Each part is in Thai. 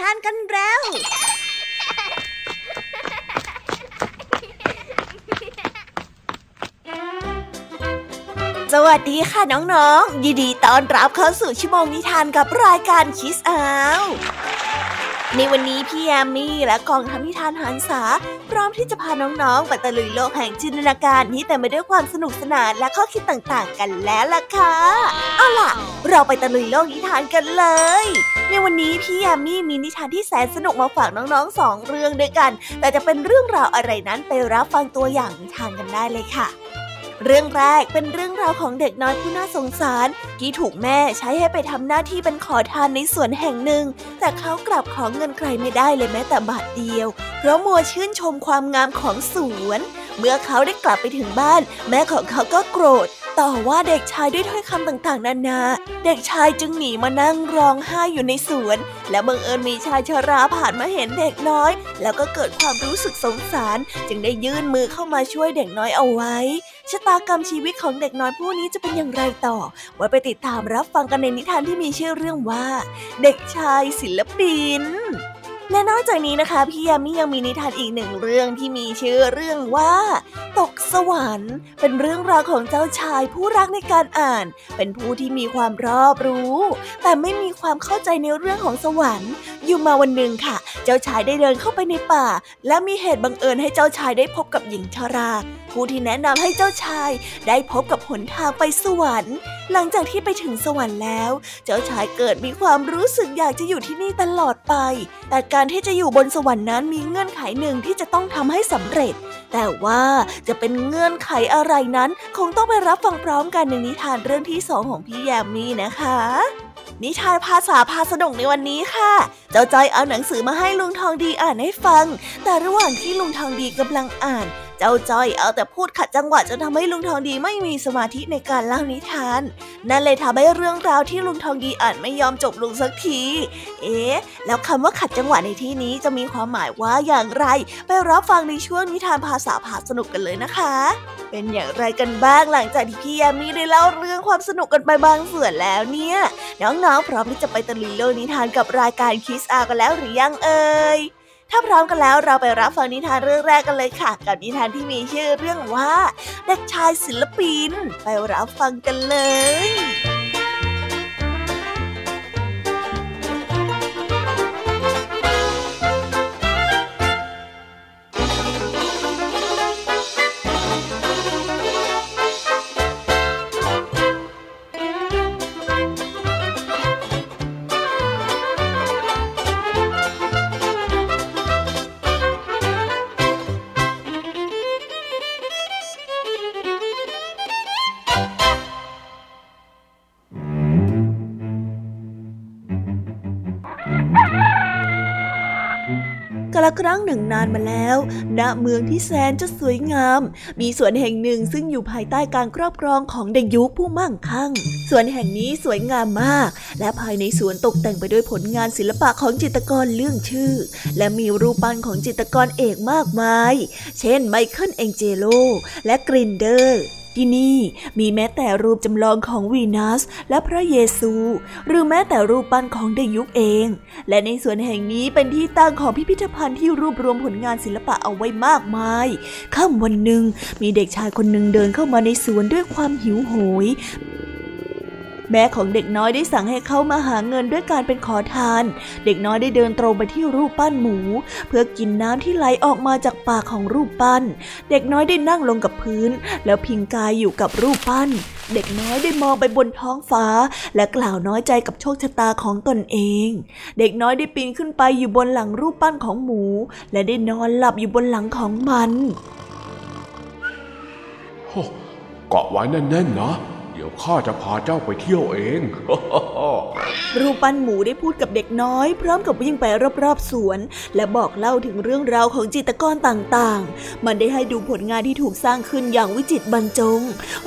ทานกันแล้ว สวัสดีค่ะน้องๆ ยินดีต้อนรับเข้าสู่ชั่วโมงนิทานกับรายการคิสอาวในวันนี้พี่แอมมี่และกองทำนิทานหันษา พร้อมที่จะพาน้องๆไปตะลุยโลกแห่งจินตนาการที่แต่ไปด้วยความสนุกสนานและข้อคิดต่างๆ กันแล้วล่ะค่ะ เอาล่ะ เราไปตะลุยโลกนิทานกันเลย ในวันนี้พี่แอมมี่มีนิทานที่แสนสนุกมาฝากน้องๆสองเรื่องด้วยกัน แต่จะเป็นเรื่องราวอะไรนั้นไปรับฟังตัวอย่างนิทานกันได้เลยค่ะ เรื่องแรกเป็นเรื่องราวของเด็กน้อยผู้น่าสงสาร ที่ถูกแม่ใช้ให้ไปทำหน้าที่เป็นขอทานในสวนแห่งหนึ่ง แต่เขากลับขอเงินใครไม่ได้เลยแม้แต่บาทเดียว เพราะมัวชื่นชมความงามของสวน เมื่อเขาได้กลับไปถึงบ้าน แม่ของเขาก็โกรธ ต่อว่าเด็กชายด้วยถ้อยคำต่างๆ นานา เด็กชายจึงหนีมานั่งร้องไห้อยู่ในสวน และบังเอิญมีชายชราผ่านมาเห็นเด็กน้อย แล้วก็เกิดความรู้สึกสงสาร จึงได้ยื่นมือเข้ามาช่วยเด็กน้อยเอาไว้ ชะตากรรมชีวิตของเด็กน้อยผู้นี้จะเป็นอย่างไรต่อ ไว้ไปติดตามรับฟังกันในนิทานที่มีชื่อเรื่องว่า เด็กชายศิลปิน และนอกจากนี้นะคะพี่ยามียังมีนิทานอีกหนึ่งเรื่องที่มีชื่อเรื่องว่า ตกสวรรค์ เป็นเรื่องราวของเจ้าชายผู้รักในการอ่าน เป็นผู้ที่มีความรอบรู้ แต่ไม่มีความเข้าใจในเรื่องของสวรรค์ อยู่มาวันหนึ่งค่ะ เจ้าชายได้เดินเข้าไปในป่า และมีเหตุบังเอิญให้เจ้าชายได้พบกับหญิงชรา ผู้ที่แนะนำให้เจ้าชายได้พบกับหนทางไปสวรรค์หลังจากที่ไปถึงสวรรค์แล้ว เจ้าชายเกิดมีความรู้สึกอยากจะอยู่ที่นี่ตลอดไป แต่การที่จะอยู่บนสวรรค์นั้นมีเงื่อนไขหนึ่งที่จะต้องทำให้สำเร็จ แต่ว่าจะเป็นเงื่อนไขอะไรนั้น คงต้องไปรับฟังพร้อมกันในนิทานเรื่องที่สองของพี่แยมมี่นะคะ นิทานภาษาพาสนุกในวันนี้ค่ะ เจ้าจอยเอาหนังสือมาให้ลุงทองดีอ่านให้ฟัง แต่ระหว่างที่ลุงทองดีกำลังอ่าน เจ้าจ้อยเอาแต่พูดขัดจังหวะจนทำให้ลุงทองดีไม่มีสมาธิในการเล่านิทาน นั่นเลยทำให้เรื่องราวที่ลุงทองดีอ่านไม่ยอมจบลงสักที เอ๊ะ แล้วคำว่าขัดจังหวะในที่นี้จะมีความหมายว่าอย่างไร ไปรับฟังในช่วงนิทานภาษาพาสนุกกันเลยนะคะ เป็นอย่างไรกันบ้างหลังจากที่พี่ยามีได้เล่าเรื่องความสนุกกันไปบางส่วนแล้วเนี่ยน้องๆพร้อมที่จะไปตะลุยโลกนิทานกับรายการคิสอากันแล้วหรือยังเอ่ย ถ้าพร้อมกันแล้วเราไปรับฟังนิทานเรื่องแรกกันเลยค่ะ กับนิทานที่มีชื่อเรื่องว่า เด็กชายศิลปิน ไปรับฟังกันเลย ครั้งหนึ่งนานมาแล้ว ณ เมืองที่แสนจะสวยงาม มีสวนแห่งหนึ่งซึ่งอยู่ภายใต้การครอบครองของเด็กยุคผู้มั่งคั่ง สวนแห่งนี้สวยงามมาก และภายในสวนตกแต่งไปด้วยผลงานศิลปะของจิตรกรเลื่องชื่อ และมีรูปปั้นของจิตรกรเอกมากมาย เช่น ไมเคิลแองเจโล และกรินเดอร์ ที่นี่มีแม้แต่รูปจำลองของวีนัสและพระเยซู หรือแม้แต่รูปปั้นของดยุกเอง และในส่วนแห่งนี้เป็นที่ตั้งของพิพิธภัณฑ์ที่รวบรวมผลงานศิลปะเอาไว้มากมายค่ำวันหนึ่งมีเด็กชายคนหนึ่งเดินเข้ามาในสวนด้วยความหิวโหย แม่ของเด็กน้อยได้สั่งให้เขามาหาเงินด้วยการเป็นขอทาน เด็กน้อยได้เดินตรงไปที่รูปปั้นหมู เพื่อกินน้ำที่ไหลออกมาจากปากของรูปปั้น เด็กน้อยได้นั่งลงกับพื้น แล้วพิงกายอยู่กับรูปปั้น เด็กน้อยได้มองไปบนท้องฟ้า และกล่าวน้อยใจกับโชคชะตาของตนเอง เด็กน้อยได้ปีนขึ้นไปอยู่บนหลังรูปปั้นของหมู และได้นอนหลับอยู่บนหลังของมันเกาะไว้แน่นๆนะ เดี๋ยวข้าจะพาเจ้าไปเที่ยวเอง รูปปั้นหมูได้พูดกับเด็กน้อย พร้อมกับวิ่งไปรอบๆสวน และบอกเล่าถึงเรื่องราวของจิตกรต่างๆ มันได้ให้ดูผลงานที่ถูกสร้างขึ้นอย่างวิจิตรบรรจง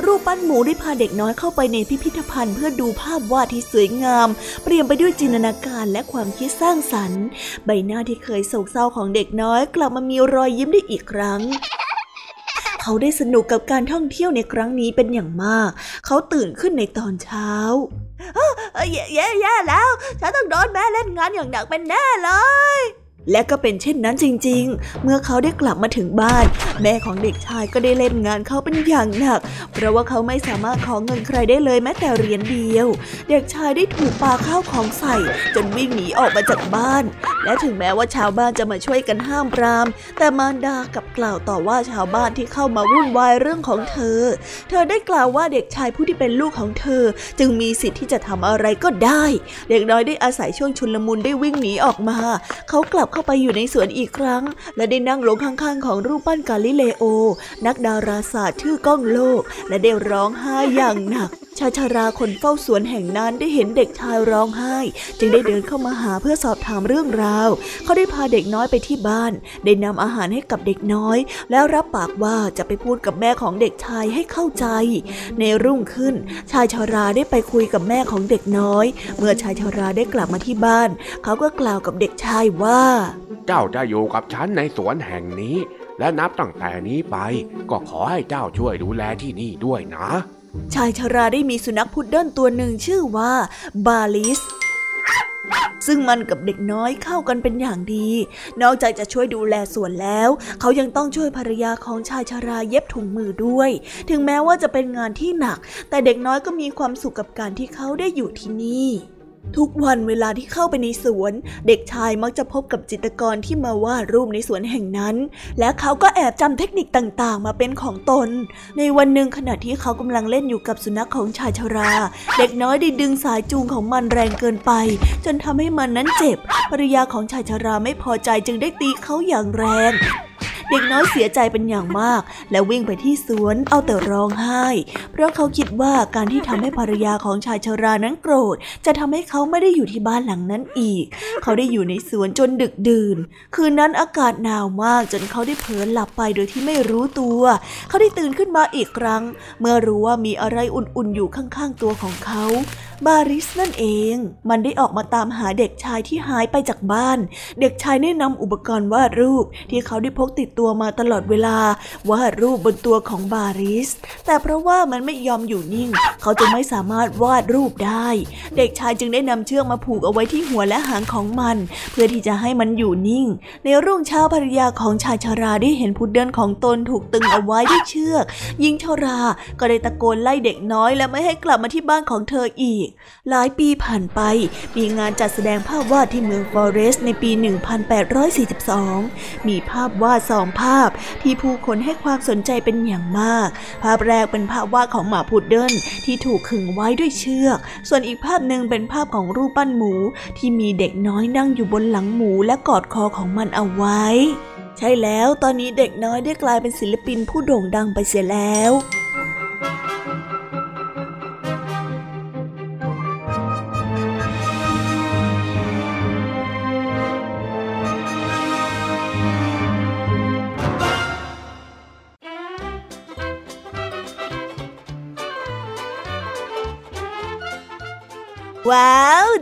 รูปปั้นหมูได้พาเด็กน้อยเข้าไปในพิพิธภัณฑ์เพื่อดูภาพวาดที่สวยงาม เปลี่ยนไปด้วยจินตนาการและความคิดสร้างสรรค์ ใบหน้าที่เคยโศกเศร้าของเด็กน้อย กลับมามีรอยยิ้มได้อีกครั้ง เขาได้สนุกกับการท่องเที่ยวในครั้งนี้เป็นอย่างมาก เขาตื่นขึ้นในตอนเช้าแย่แย่แล้ว ฉันต้องโดนแม่เล่นงานอย่างหนักเป็นแน่เลย และก็เป็นเช่นนั้นจริง ๆ เมื่อเขาได้กลับมาถึงบ้าน แม่ของเด็กชายก็ได้เล่นงานเขาเป็นอย่างหนัก เพราะว่าเขาไม่สามารถขอเงินใครได้เลยแม้แต่เหรียญเดียว เด็กชายได้ถูกปาข้าวของใส่ จนวิ่งหนีออกมาจากบ้าน และถึงแม้ว่าชาวบ้านจะมาช่วยกันห้ามปราม แต่มารดากับกล่าวต่อว่าชาวบ้านที่เข้ามาวุ่นวายเรื่องของเธอ เธอได้กล่าวว่าเด็กชายผู้ที่เป็นลูกของเธอ จึงมีสิทธิ์ที่จะทำอะไรก็ได้ เด็กน้อยได้อาศัยช่วงชุนลมุนได้วิ่งหนีออกมา เขากลับเข้าไปอยู่ในสวนอีกครั้ง และได้นั่งลงข้างๆ ของรูปปั้นกาลิเลโอ นักดาราศาสตร์ชื่อก้องโลก และได้ร้องไห้อย่างหนัก ชายชาราคนเฝ้าสวนแห่งนั้นได้เห็นเด็กชายร้องไห้ จึงได้เดินเข้ามาหาเพื่อสอบถามเรื่องราว เขาได้พาเด็กน้อยไปที่บ้าน ได้นำอาหารให้กับเด็กน้อย แล้วรับปากว่าจะไปพูดกับแม่ของเด็กชายให้เข้าใจ ในรุ่งขึ้น ชายชาราได้ไปคุยกับแม่ของเด็กน้อย เมื่อชายชาราได้กลับมาที่บ้าน เขาก็กล่าวกับเด็กชายว่า เจ้าจะอยู่กับฉันในสวนแห่งนี้ และนับตั้งแต่นี้ไป ก็ขอให้เจ้าช่วยดูแลที่นี่ด้วยนะ ชายชราได้มีสุนัขพุดเดิ้ลตัวหนึ่งชื่อว่าบาลิส ซึ่งมันกับเด็กน้อยเข้ากันเป็นอย่างดี นอกจากจะช่วยดูแลสวนแล้ว เขายังต้องช่วยภรรยาของชายชราเย็บถุงมือด้วย ถึงแม้ว่าจะเป็นงานที่หนัก แต่เด็กน้อยก็มีความสุขกับการที่เขาได้อยู่ที่นี่ ทุกวันเวลาที่เข้าไปในสวน เด็กชายมักจะพบกับจิตรกรที่มาวาดรูปในสวนแห่งนั้น และเขาก็แอบจำเทคนิคต่างๆ มาเป็นของตน ในวันหนึ่งขณะที่เขากำลังเล่นอยู่กับสุนัขของชายชรา เด็กน้อยได้ดึงสายจูงของมันแรงเกินไป จนทำให้มันนั้นเจ็บภรรยาของชายชราไม่พอใจจึงได้ตีเขาอย่างแรง เด็กน้อยเสียใจเป็นอย่างมาก และวิ่งไปที่สวนเอาแต่ร้องไห้ เพราะเขาคิดว่าการที่ทำให้ภรรยาของชายชรานั้นโกรธ จะทำให้เขาไม่ได้อยู่ที่บ้านหลังนั้นอีก เขาได้อยู่ในสวนจนดึกดื่น คืนนั้นอากาศหนาวมากจนเขาได้เผลอหลับไปโดยที่ไม่รู้ตัว เขาได้ตื่นขึ้นมาอีกครั้ง เมื่อรู้ว่ามีอะไรอุ่นๆอยู่ข้างๆตัวของเขา บาริสนั่นเอง มันได้ออกมาตามหาเด็กชายที่หายไปจากบ้าน เด็กชายได้นำอุปกรณ์วาดรูปที่เขาได้พกติดตัวมาตลอดเวลาวาดรูปบนตัวของบาริส แต่เพราะว่ามันไม่ยอมอยู่นิ่ง เขาจึงไม่สามารถวาดรูปได้ เด็กชายจึงได้นำเชือกมาผูกเอาไว้ที่หัวและหางของมัน เพื่อที่จะให้มันอยู่นิ่ง ในรุ่งเช้าภรรยาของชายชาราได้เห็นพุดเดิ้ลของตนถูกตึงเอาไว้ด้วยเชือกหญิงชาราก็ได้ตะโกนไล่เด็กน้อยและไม่ให้กลับมาที่บ้านของเธออีกหลายปีผ่านไป มีงานจัดแสดงภาพวาดที่เมืองฟอเรสต์ในปี 1842 มีภาพวาดสองภาพที่ผู้คนให้ความสนใจเป็นอย่างมาก ภาพแรกเป็นภาพวาดของหมาพุดเดิ้ลที่ถูกขึงไว้ด้วยเชือก ส่วนอีกภาพหนึ่งเป็นภาพของรูปปั้นหมู ที่มีเด็กน้อยนั่งอยู่บนหลังหมูและกอดคอของมันเอาไว้ ใช่แล้วตอนนี้เด็กน้อยได้กลายเป็นศิลปินผู้โด่งดังไปเสียแล้ว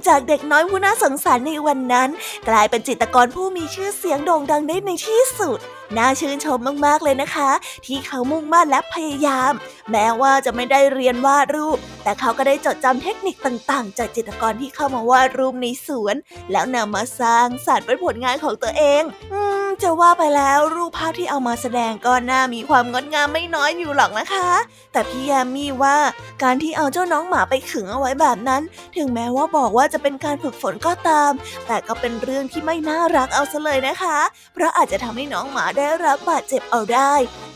จากเด็กน้อยผู้น่าสงสารในวันนั้น กลายเป็นจิตรกรผู้มีชื่อเสียงโด่งดังได้ในที่สุด น่าชื่นชมมากๆเลยนะคะ ที่เขามุ่งมั่นและพยายาม แม้ว่าจะไม่ได้เรียนวาดรูป แต่เขาก็ได้จดจำเทคนิคต่างๆ จากจิตรกรที่เข้ามาวาดรูปในสวน แล้วนำมาสร้างสรรค์เป็นผลงานของตัวเองอืมจะว่าไปแล้วรูปภาพที่เอามาแสดงก็น่ามีความงดงามไม่น้อยอยู่หรอกนะคะ แต่พี่แยมมี่ว่าการที่เอาเจ้าน้องหมาไปขึงเอาไว้แบบนั้น ถึงแม้ว่าบอกว่าจะเป็นการฝึกฝนก็ตาม แต่ก็เป็นเรื่องที่ไม่น่ารักเอาซะเลยนะคะ เพราะอาจจะทำให้น้องหมาได้รับบาดเจ็บเอาได้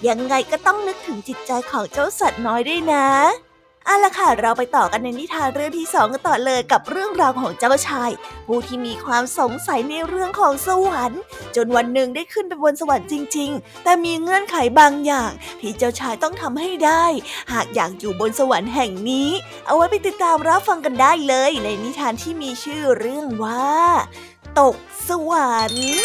ยังไงก็ต้องนึกถึงจิตใจของเจ้าสัตว์น้อยด้วยนะเอาละค่ะ เราไปต่อกันในนิทานเรื่องที่สองกันต่อเลยกับเรื่องราวของเจ้าชาย ผู้ที่มีความสงสัยในเรื่องของสวรรค์ จนวันหนึ่งได้ขึ้นไปบนสวรรค์จริง ๆ แต่มีเงื่อนไขบางอย่าง ที่เจ้าชายต้องทำให้ได้ หากอยากอยู่บนสวรรค์แห่งนี้ เอาไว้ไปติดตามรับฟังกันได้เลย ในนิทานที่มีชื่อเรื่องว่า ตกสวรรค์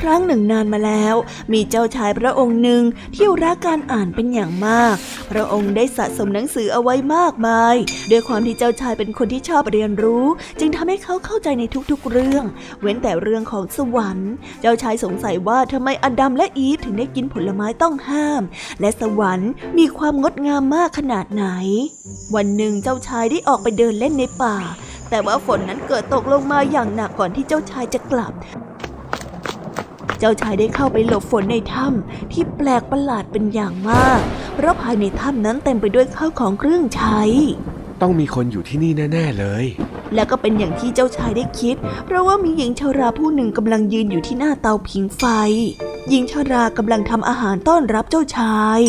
ครั้งหนึ่งนานมาแล้ว มีเจ้าชายพระองค์หนึ่งที่รักการอ่านเป็นอย่างมาก พระองค์ได้สะสมหนังสือเอาไว้มากมาย ด้วยความที่เจ้าชายเป็นคนที่ชอบเรียนรู้ จึงทำให้เขาเข้าใจในทุกๆเรื่อง เว้นแต่เรื่องของสวรรค์ เจ้าชายสงสัยว่าทำไมอดัมและอีฟถึงได้กินผลไม้ต้องห้าม และสวรรค์มีความงดงามมากขนาดไหน วันหนึ่งเจ้าชายได้ออกไปเดินเล่นในป่า แต่ว่าฝนนั้นเกิดตกลงมาอย่างหนักก่อนที่เจ้าชายจะกลับ เจ้าชายได้เข้าไปหลบฝนในถ้ำที่แปลกประหลาดเป็นอย่างมาก เพราะภายในถ้ำนั้นเต็มไปด้วยข้าวของเครื่องใช้ ต้องมีคนอยู่ที่นี่แน่ๆเลย และก็เป็นอย่างที่เจ้าชายได้คิด เพราะว่ามีหญิงชาราผู้หนึ่งกำลังยืนอยู่ที่หน้าเตาผิงไฟ หญิงชารากำลังทำอาหารต้อนรับเจ้าชาย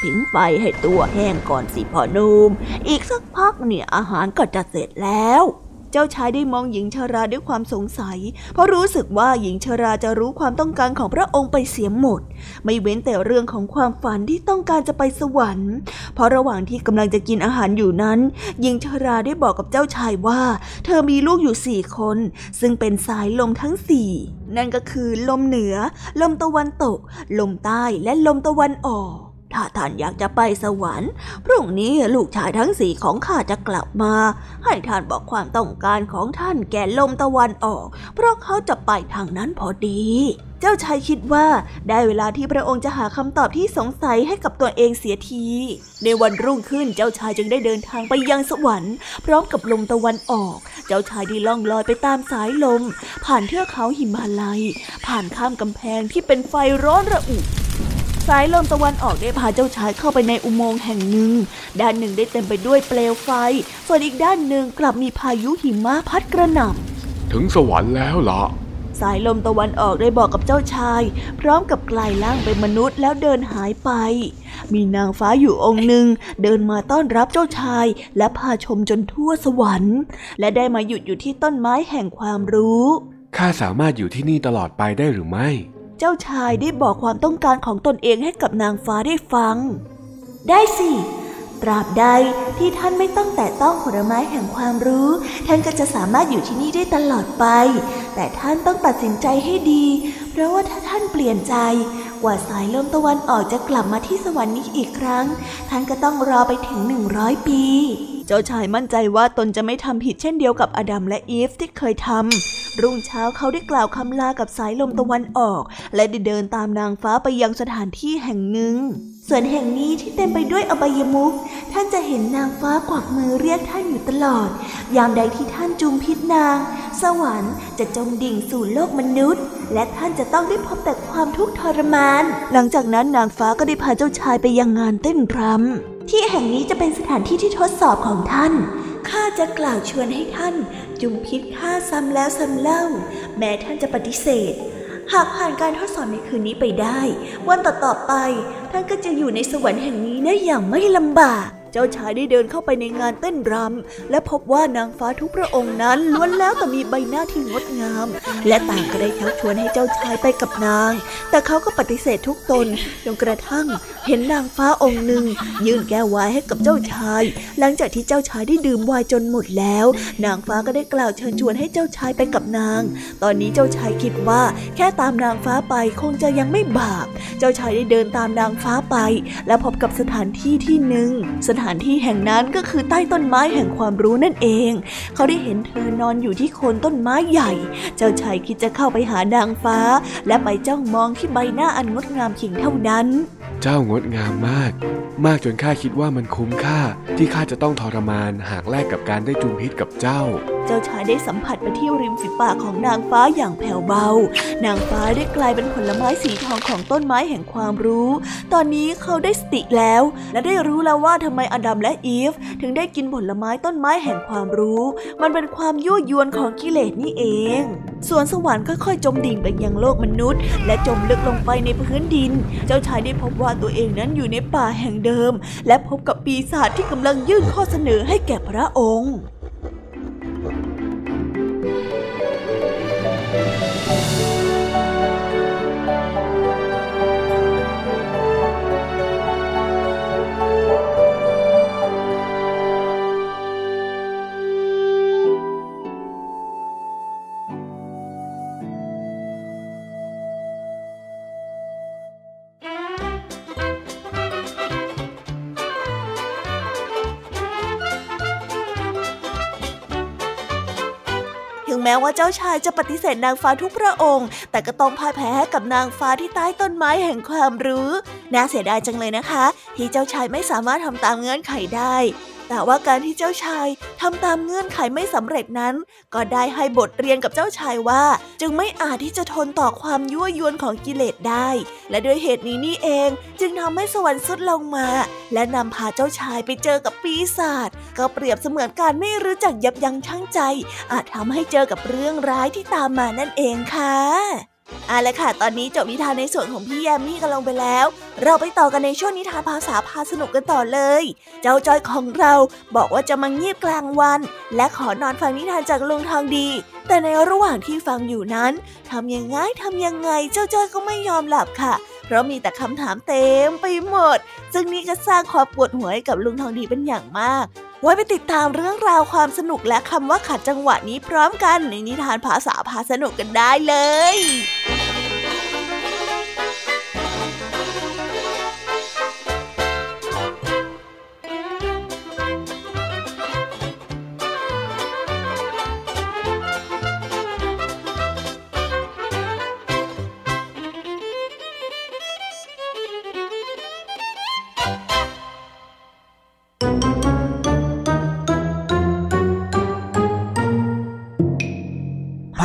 ผิงไฟให้ตัวแห้งก่อนสิพ่อนุ่มอีกสักพักเนี่ยอาหารก็จะเสร็จแล้ว เจ้าชายได้มองหญิงชาราด้วยความสงสัย เพราะรู้สึกว่าหญิงชาราจะรู้ความต้องการของพระองค์ไปเสียหมด ไม่เว้นแต่เรื่องของความฝันที่ต้องการจะไปสวรรค์ เพราะระหว่างที่กำลังจะกินอาหารอยู่นั้น หญิงชาราได้บอกกับเจ้าชายว่า เธอมีลูกอยู่สี่คน ซึ่งเป็นสายลมทั้งสี่นั่นก็คือลมเหนือ ลมตะวันตก ลมใต้และลมตะวันออก ถ้าท่านอยากจะไปสวรรค์พรุ่งนี้ลูกชายทั้งสี่ของข้าจะกลับมา ให้ท่านบอกความต้องการของท่านแก่ลมตะวันออก เพราะเขาจะไปทางนั้นพอดี เจ้าชายคิดว่าได้เวลาที่พระองค์จะหาคำตอบที่สงสัยให้กับตัวเองเสียที ในวันรุ่งขึ้นเจ้าชายจึงได้เดินทางไปยังสวรรค์ พร้อมกับลมตะวันออก เจ้าชายได้ล่องลอยไปตามสายลม ผ่านเทือกเขาหิมาลัย ผ่านข้ามกำแพงที่เป็นไฟร้อนระอุ สายลมตะวันออกได้พาเจ้าชายเข้าไปในอุโมงค์แห่งหนึ่ง ด้านหนึ่งได้เต็มไปด้วยเปลวไฟ ส่วนอีกด้านหนึ่งกลับมีพายุหิมะพัดกระหน่ำถึงสวรรค์แล้วล่ะ สายลมตะวันออกได้บอกกับเจ้าชาย พร้อมกับกลายร่างเป็นมนุษย์แล้วเดินหายไป มีนางฟ้าอยู่องค์หนึ่งเดินมาต้อนรับเจ้าชาย และพาชมจนทั่วสวรรค์ และได้มาหยุดอยู่ที่ต้นไม้แห่งความรู้ข้าสามารถอยู่ที่นี่ตลอดไปได้หรือไม่ เจ้าชายได้บอกความต้องการของตนเองให้กับนางฟ้าได้ฟัง ได้สิ ตราบใดที่ท่านไม่ต้องแตะต้องผลไม้แห่งความรู้ ท่านก็จะสามารถอยู่ที่นี่ได้ตลอดไป แต่ท่านต้องตัดสินใจให้ดี เพราะว่าถ้าท่านเปลี่ยนใจ กว่าสายลมตะวันออกจะกลับมาที่สวรรค์นี้อีกครั้ง ท่านก็ต้องรอไปถึงหนึ่งร้อยปี เจ้าชายมั่นใจว่าตนจะไม่ทำผิดเช่นเดียวกับอดัมและอีฟที่เคยทำ รุ่งเช้าเขาได้กล่าวคำลากับสายลมตะวันออก และได้เดินตามนางฟ้าไปยังสถานที่แห่งหนึ่ง ส่วนแห่งนี้ที่เต็มไปด้วยอบายมุกท่านจะเห็นนางฟ้ากวักมือเรียกท่านอยู่ตลอด ยามใดที่ท่านจุมพิษนาง สวรรค์จะจมดิ่งสู่โลกมนุษย์ และท่านจะต้องได้พบแต่ความทุกข์ทรมาน หลังจากนั้นนางฟ้าก็ได้พาเจ้าชายไปยังงานเต้นรำที่แห่งนี้จะเป็นสถานที่ที่ทดสอบของท่านข้าจะกล่าวชวนให้ท่าน จุมพิษข้าซ้ำแล้วซ้ำเล่า แม้ท่านจะปฏิเสธ หากผ่านการทดสอบในคืนนี้ไปได้ วันต่อๆไป ท่านก็จะอยู่ในสวรรค์แห่งนี้ได้อย่างไม่ลำบาก เจ้าชายได้เดินเข้าไปในงานเต้นรำและพบว่านางฟ้าทุกพระองค์นั้นล้วนแล้วแต่มีใบหน้าที่งดงาม และต่างก็ได้ชักชวนให้เจ้าชายไปกับนาง แต่เขาก็ปฏิเสธทุกตนจนกระทั่งเห็นนางฟ้าองค์หนึ่ง ยื่นแก้ววายให้กับเจ้าชาย หลังจากที่เจ้าชายได้ดื่มวายจนหมดแล้ว นางฟ้าก็ได้กล่าวเชิญชวนให้เจ้าชายไปกับนาง ตอนนี้เจ้าชายคิดว่าแค่ตามนางฟ้าไปคงจะยังไม่บาป เจ้าชายได้เดินตามนางฟ้าไป และพบกับสถานที่ที่หนึ่งสถานที่แห่งนั้นก็คือใต้ต้นไม้แห่งความรู้นั่นเอง เขาได้เห็นเธอนอนอยู่ที่โคนต้นไม้ใหญ่ เจ้าชายคิดจะเข้าไปหานางฟ้า และไปจ้องมองที่ใบหน้าอันงดงามเพียงเท่านั้น เจ้างดงามมาก มากจนข้าคิดว่ามันคุ้มค่าที่ข้าจะต้องทรมานหากแลกกับการได้จุมพิษกับเจ้า เจ้าชายได้สัมผัสไปที่ริมฝีปากของนางฟ้าอย่างแผ่วเบา นางฟ้าได้กลายเป็นผลไม้สีทองของต้นไม้แห่งความรู้ ตอนนี้เขาได้สติแล้ว และได้รู้แล้วว่าทำไมอดัมและอีฟ ถึงได้กินผลไม้ต้นไม้แห่งความรู้ มันเป็นความยั่วยวนของกิเลสนี่เองสวนสวรรค์ค่อยๆจมดิ่งไปยังโลกมนุษย์ และจมลึกลงไปในพื้นดิน เจ้าชายได้พบว่าตัวเองนั้นอยู่ในป่าแห่งเดิม และพบกับปีศาจที่กำลังยื่นข้อเสนอให้แก่พระองค์ ม้ว่าเจ้าชายจะปฏิเสธนางฟ้าทุกพระองค์ แต่ก็ต้องพ่ายแพ้กับนางฟ้าที่ใต้ต้นไม้แห่งความรู้ น่าเสียดายจังเลยนะคะ ที่เจ้าชายไม่สามารถทำตามเงื่อนไขได้ แต่ว่าการที่เจ้าชายทำตามเงื่อนไขไม่สำเร็จนั้น ก็ได้ให้บทเรียนกับเจ้าชายว่า จึงไม่อาจที่จะทนต่อความยั่วยวนของกิเลสได้ และด้วยเหตุนี้นี่เองจึงทำให้สวรรค์สุดลงมา และนำพาเจ้าชายไปเจอกับปีศาจก็เปรียบเสมือนการไม่รู้จักยับยั้งชั่งใจ อาจทำให้เจอกับเรื่องร้ายที่ตามมานั่นเองค่ะ เอาละค่ะ ตอนนี้จบนิทานในส่วนของพี่แยมมี่กันลงไปแล้ว เราไปต่อกันในช่วงนิทานภาษาพาสนุกกันต่อเลย เจ้าจอยของเราบอกว่าจะมาเงียบกลางวัน และขอนอนฟังนิทานจากลุงทองดี แต่ในระหว่างที่ฟังอยู่นั้นทำยังไงทำยังไง เจ้าจอยก็ไม่ยอมหลับค่ะ เพราะมีแต่คำถามเต็มไปหมด ซึ่งนี่ก็สร้างความปวดหัวให้กับลุงทองดีเป็นอย่างมาก ไว้ไปติดตามเรื่องราวความสนุกและคำว่าขัดจังหวะนี้พร้อมกันในนิทานภาษาพาสนุกกันได้เลย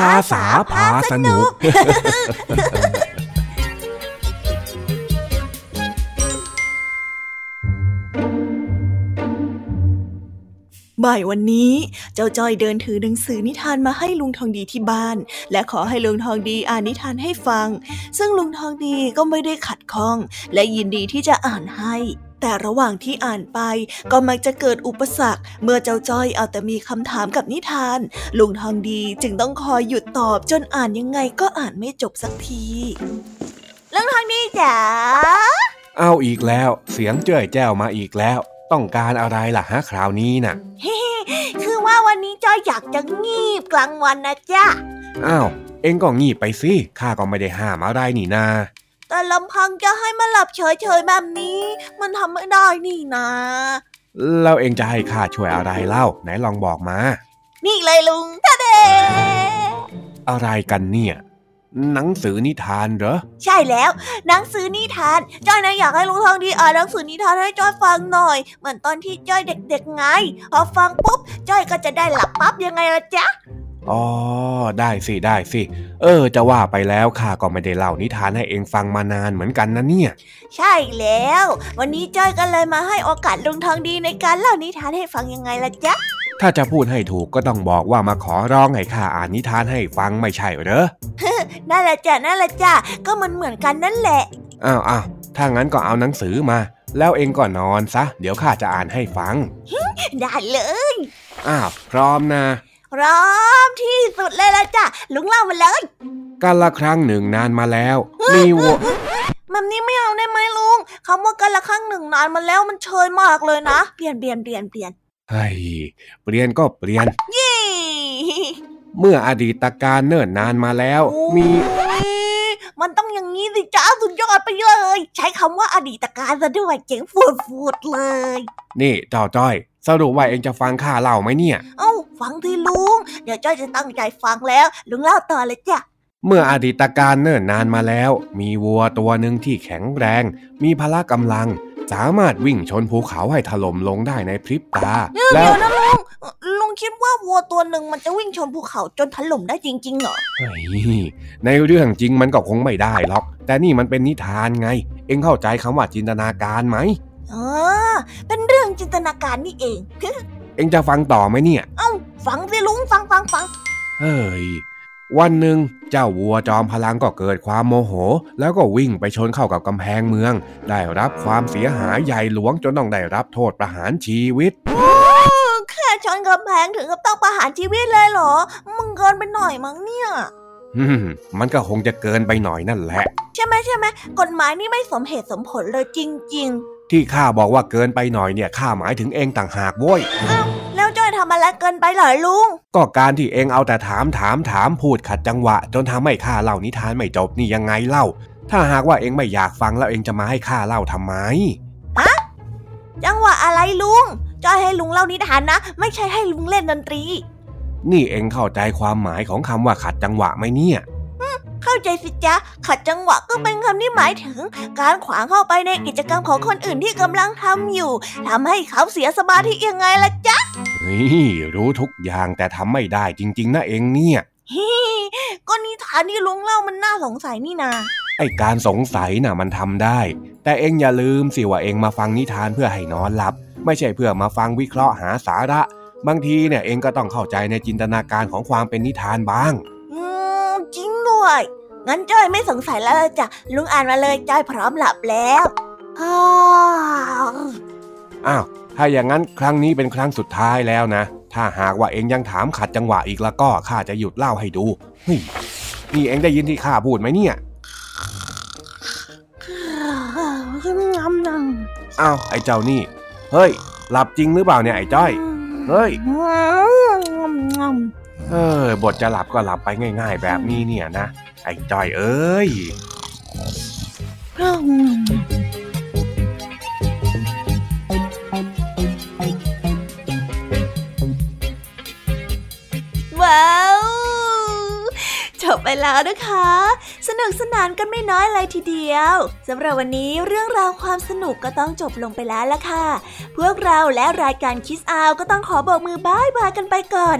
าษาพาสนุกบ่ายวันนี้ เจ้าจ้อยเดินถือหนังสือนิทานมาให้ลุงทองดีที่บ้าน และขอให้ลุงทองดีอ่านนิทานให้ฟัง ซึ่งลุงทองดีก็ไม่ได้ขัดข้อง และยินดีที่จะอ่านให้ แต่ระหว่างที่อ่านไป ก็มักจะเกิดอุปสรรค เมื่อเจ้าจ้อยเอาแต่มีคำถามกับนิทาน ลุงทองดีจึงต้องคอยหยุดตอบจนอ่านยังไงก็อ่านไม่จบสักทีลุงทองดีจ๋าเอาอีกแล้ว เสียงเจ้ยแจ้วมาอีกแล้ว ต้องการอะไรล่ะฮะคราวนี้น่ะคือว่าวันนี้จ้อยอยากจะงีบกลางวันนะจ๊ะอ้าวเอ็งก็งีบไปสิข้าก็ไม่ได้ห้ามอะไรนี่นา แต่ลำพังจะให้มาหลับเฉยๆแบบนี้ มันทำไม่ได้นี่นะแล้วเองจะให้ข้าช่วยอะไรเล่า ไหนลองบอกมา นี่เลยลุงท่าเดอะไรกันเนี่ย หนังสือนิทานเหรอ ใช่แล้ว หนังสือนิทานจ้อยนะอยากให้ลุงทองดีอ่านหนังสือนิทานให้จ้อยฟังหน่อย เหมือนตอนที่จ้อยเด็กๆไง พอฟังปุ๊บ จ้อยก็จะได้หลับปั๊บยังไงล่ะจ๊ะ อ๋อ ได้สิได้สิ เออ จะว่าไปแล้วข้าก็ไม่ได้เล่านิทานให้เองฟังมานานเหมือนกันนะเนี่ย ใช่แล้ว วันนี้จ้อยก็เลยมาให้โอกาสลุงทองดีในการเล่านิทานให้ฟังยังไงล่ะจ๊ะ ถ้าจะพูดให้ถูกก็ต้องบอกว่ามาขอร้องให้ข้าอ่านนิทานให้ฟังไม่ใช่เหรอ นั่นแหละจ้ะนั่นแหละจ้ะก็มันเหมือนกันนั่นแหละ อ้าวอ้าวถ้างั้นก็เอาหนังสือมา แล้วเองก็นอนซะ เดี๋ยวข้าจะอ่านให้ฟัง ได้เลย อ้าวพร้อมนะ พร้อมที่สุดเลยละจ้ะลุงเล่ามาเลยกันละครั้งหนึ่งนานมาแล้วมีวัวแบบนี้ไม่เอาได้ไหมลุงคำว่ากันละครั้งหนึ่งนานมาแล้วมันเชยมากเลยนะเปลี่ยนเปลี่ยนเปลี่ยนเปลี่ยนเฮ้ยเปลี่ยนก็เปลี่ยนยี่เมื่ออดีตการเนิ่นนานมาแล้ว มีมันต้องอย่างนี้สิจ้าสุดยอดไปเลย ใช้คำว่าอดีตการซะด้วยเจ๋งฟูดฟูดเลย นี่เจ้าจ้อย สรุปว่าเองจะฟังข้าเล่าไหมเนี่ย เอ้า ฟังที่ลุง เดี๋ยวจ้อยจะตั้งใจฟังแล้ว ลุงเล่าต่อเลยจ้ะ เมื่ออดีตการเนิ่นนานมาแล้ว มีวัวตัวหนึ่งที่แข็งแรง มีพละกำลัง สามารถวิ่งชนภูเขาให้ถล่มลงได้ในพริบตา แล้วเดี๋ยวนะลุง ลุงคิดว่าวัวตัวหนึ่งมันจะวิ่งชนภูเขาจนถล่มได้จริงๆเหรอเฮ้ยในเรื่องจริงมันก็คงไม่ได้หรอก แต่นี่มันเป็นนิทานไง เอ็งเข้าใจคำว่าจินตนาการไหม อ๋อเป็นเรื่องจินตนาการนี่เอง เอ็งจะฟังต่อไหมเนี่ย เอ้า ฟังสิลุงฟังฟังฟัง เฮ้ย วันหนึ่งเจ้าวัวจอมพลังก็เกิดความโมโห แล้วก็วิ่งไปชนเข้ากับกำแพงเมือง ได้รับความเสียหายใหญ่หลวงจนต้องได้รับโทษประหารชีวิตแค่ชนกำแพงถึงกับต้องประหารชีวิตเลยเหรอ มึงเกินไปหน่อยมั้งเนี่ยมันก็คงจะเกินไปหน่อยนั่นแหละ ใช่ไหมใช่ไหมกฎหมายนี่ไม่สมเหตุสมผลเลยจริง ๆ ที่ข้าบอกว่าเกินไปหน่อยเนี่ยข้าหมายถึงเองต่างหากโว้ยแล้วจ้อยทำอะไรเกินไปเหรอลุง ก็การที่เองเอาแต่ถามถามถามพูดขัดจังหวะ จนทำให้ข้าเล่านิทานไม่จบนี่ยังไงเล่า ถ้าหากว่าเองไม่อยากฟังแล้วเองจะมาให้ข้าเล่าทำไมฮะจังหวะอะไรลุงจ้อยให้ลุงเล่านิทานนะ ไม่ใช่ให้ลุงเล่นดนตรี นี่เองเข้าใจความหมายของคำว่าขัดจังหวะไหมเนี่ย เข้าใจสิจ๊ะ ขัดจังหวะก็เป็นคำที่หมายถึง การขวางเข้าไปในกิจกรรมของคนอื่นที่กำลังทำอยู่ทำให้เขาเสียสมาธิยังไงล่ะจ๊ะนี่รู้ทุกอย่างแต่ทำไม่ได้จริง ๆนะเองเนี่ยฮิก็นิทานที่ลุงเล่ามันน่าสงสัยนี่นาไอการสงสัยน่ะมันทำได้ แต่เองอย่าลืมสิว่าเองมาฟังนิทานเพื่อให้นอนหลับ ไม่ใช่เพื่อมาฟังวิเคราะห์หาสาระ บางทีเนี่ยเองก็ต้องเข้าใจในจินตนาการของความเป็นนิทานบ้างอืมจริง ด้วย งั้นจ้อยไม่สงสัยแล้วจ้ะลุงอ่านมาเลยจ้อยพร้อมหลับแล้วอ้าวถ้าอย่างนั้นครั้งนี้เป็นครั้งสุดท้ายแล้วนะ ถ้าหากว่าเองยังถามขัดจังหวะอีกแล้วก็ข้าจะหยุดเล่าให้ดูเฮ้ยนี่เองได้ยินที่ข้าพูดไหมเนี่ยอ้าวไอ้เจ้านี่ เฮ้ย หลับจริงหรือเปล่าเนี่ยไอ้จ้อย เฮ้ย เออบทจะหลับก็หลับไปง่าย ๆ แบบนี้เนี่ยนะ ไอ้จ้อยเอ้ยว้าวจบไปแล้วนะคะ สนุกสนานกันไม่น้อยเลยทีเดียวสำหรับวันนี้เรื่องราวความสนุกก็ต้องจบลงไปแล้วละค่ะ พวกเราและรายการคิสอาวก็ต้องขอบอกมือบายบายกันไปก่อน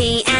โต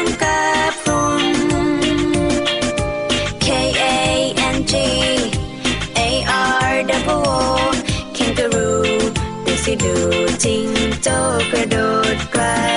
ง จิงโจ้กระโดดไกล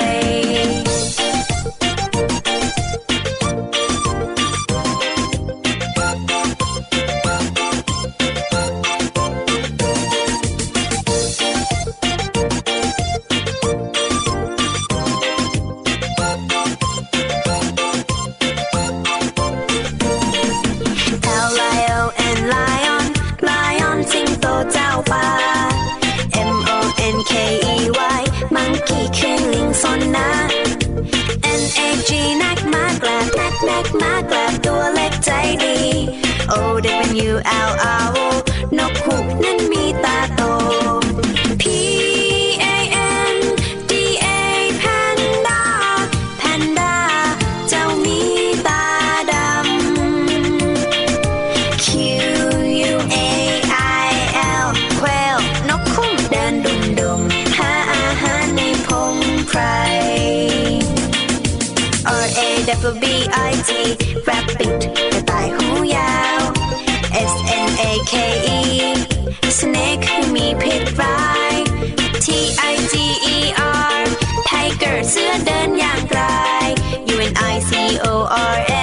ล็กมากกลับตัวเล็กใจดี O W L R U N I C O R